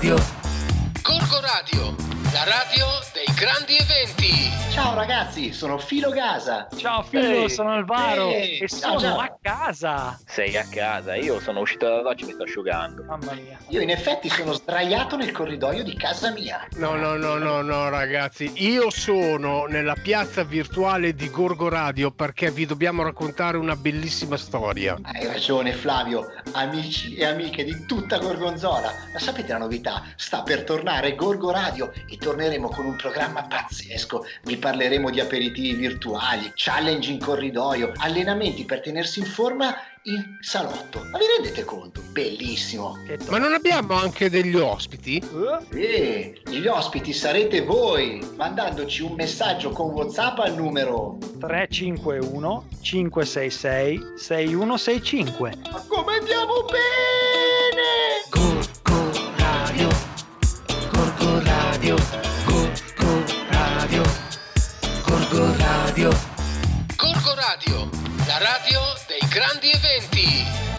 Radio. Corco Radio grandi eventi. Ciao ragazzi, sono Filo Gasa. Ciao Filo, Ehi. sono Alvaro Ehi, e ciao, sono ciao. a casa. Sei a casa, io sono uscito dalla doccia e mi sto asciugando. Mamma mia. Io in effetti sono sdraiato nel corridoio di casa mia. No, no, no, no, no, ragazzi. Io sono nella piazza virtuale di Gorgo Radio perché vi dobbiamo raccontare una bellissima storia. Hai ragione Flavio, amici e amiche di tutta Gorgonzola. Ma sapete la novità? Sta per tornare Gorgo Radio e torneremo con un programma pazzesco. Vi parleremo di aperitivi virtuali, challenge in corridoio, allenamenti per tenersi in forma in salotto. Ma vi rendete conto? Bellissimo! To- Ma non abbiamo anche degli ospiti? E gli ospiti sarete voi, mandandoci un messaggio con WhatsApp al numero 351 566 6165. Ma come andiamo bene! Radio, Gorgo Radio, Gorgo Radio. Gorgo Radio, la radio dei grandi eventi.